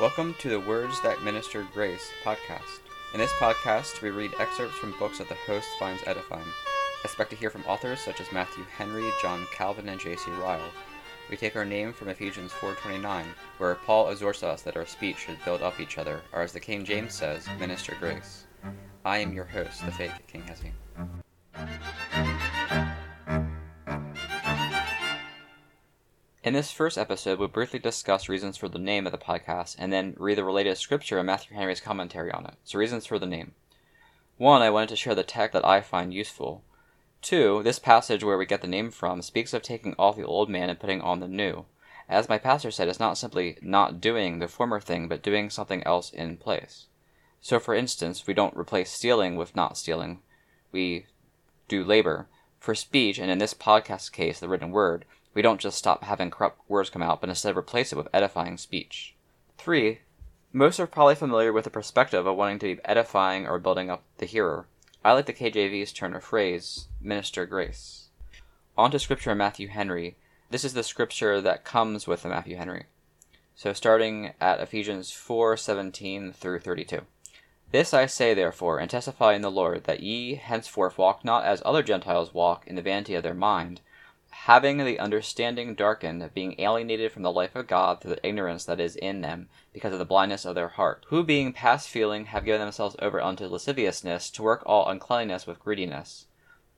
Welcome to the Words That Minister Grace podcast. In this podcast, we read excerpts from books that the host finds edifying. Expect to hear from authors such as Matthew Henry, John Calvin, and J.C. Ryle. We take our name from Ephesians 4:29, where Paul exhorts us that our speech should build up each other, or as the King James says, minister grace. I am your host, the fake King Hezzy. In this first episode, we'll briefly discuss reasons for the name of the podcast and then read the related scripture and Matthew Henry's commentary on it. So, reasons for the name. One, I wanted to share the text that I find useful. Two, this passage where we get the name from speaks of taking off the old man and putting on the new. As my pastor said, it's not simply not doing the former thing, but doing something else in place. So, for instance, we don't replace stealing with not stealing, we do labor. For speech, and in this podcast case, the written word, we don't just stop having corrupt words come out, but instead replace it with edifying speech. 3. Most are probably familiar with the perspective of wanting to be edifying or building up the hearer. I like the KJV's turn of phrase, minister grace. On to scripture in Matthew Henry. This is the scripture that comes with the Matthew Henry. So starting at Ephesians 4:17 through 32. This I say therefore, and testify in the Lord, that ye henceforth walk not as other Gentiles walk in the vanity of their mind, having the understanding darkened, being alienated from the life of God through the ignorance that is in them, because of the blindness of their heart, who being past feeling have given themselves over unto lasciviousness, to work all uncleanness with greediness.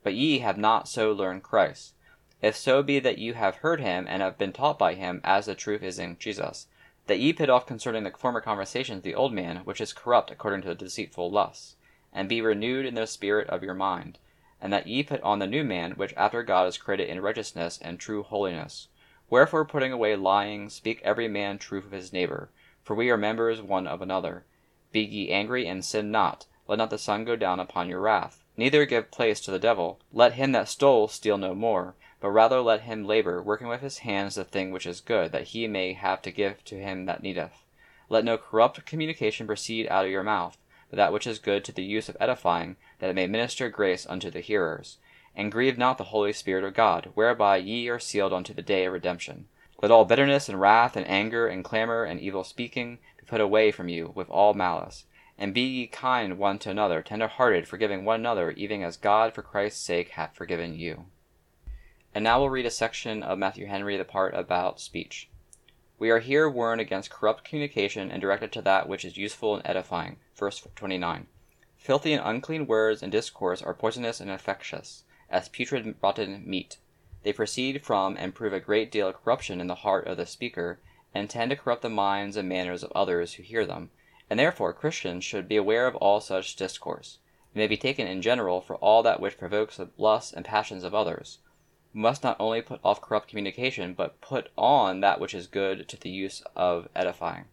But ye have not so learned Christ. If so be that you have heard him, and have been taught by him, as the truth is in Jesus, that ye put off concerning the former conversations the old man, which is corrupt according to the deceitful lusts, and be renewed in the spirit of your mind and that ye put on the new man, which after God is created in righteousness and true holiness. Wherefore, putting away lying, speak every man truth of his neighbor, for we are members one of another. Be ye angry and sin not. Let not the sun go down upon your wrath. Neither give place to the devil. Let him that stole steal no more, but rather let him labor, working with his hands the thing which is good, that he may have to give to him that needeth. Let no corrupt communication proceed out of your mouth that which is good to the use of edifying, that it may minister grace unto the hearers. And grieve not the Holy Spirit of God, whereby ye are sealed unto the day of redemption. Let all bitterness and wrath and anger and clamor and evil speaking be put away from you with all malice. And be ye kind one to another, tender hearted, forgiving one another, even as God for Christ's sake hath forgiven you. And now we'll read a section of Matthew Henry, the part about speech. We are here warned against corrupt communication and directed to that which is useful and edifying. Verse 29. Filthy and unclean words and discourse are poisonous and infectious, as putrid rotten meat. They proceed from and prove a great deal of corruption in the heart of the speaker, and tend to corrupt the minds and manners of others who hear them, and therefore Christians should be aware of all such discourse. It may be taken in general for all that which provokes the lusts and passions of others must not only put off corrupt communication, but put on that which is good to the use of edifying.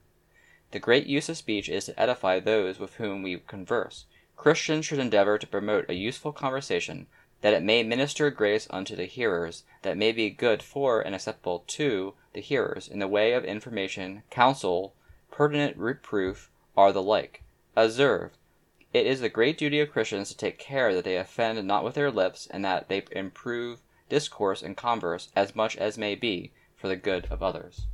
The great use of speech is to edify those with whom we converse. Christians should endeavor to promote a useful conversation, that it may minister grace unto the hearers, that may be good for and acceptable to the hearers, in the way of information, counsel, pertinent reproof, or the like. Observe, it is the great duty of Christians to take care that they offend not with their lips, and that they improve discourse, and converse as much as may be for the good of others.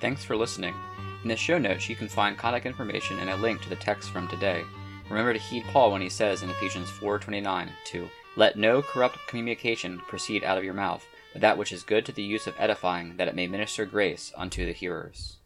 Thanks for listening. In the show notes, you can find contact information and a link to the text from today. Remember to heed Paul when he says in Ephesians 4:29 to let no corrupt communication proceed out of your mouth, but that which is good to the use of edifying, that it may minister grace unto the hearers.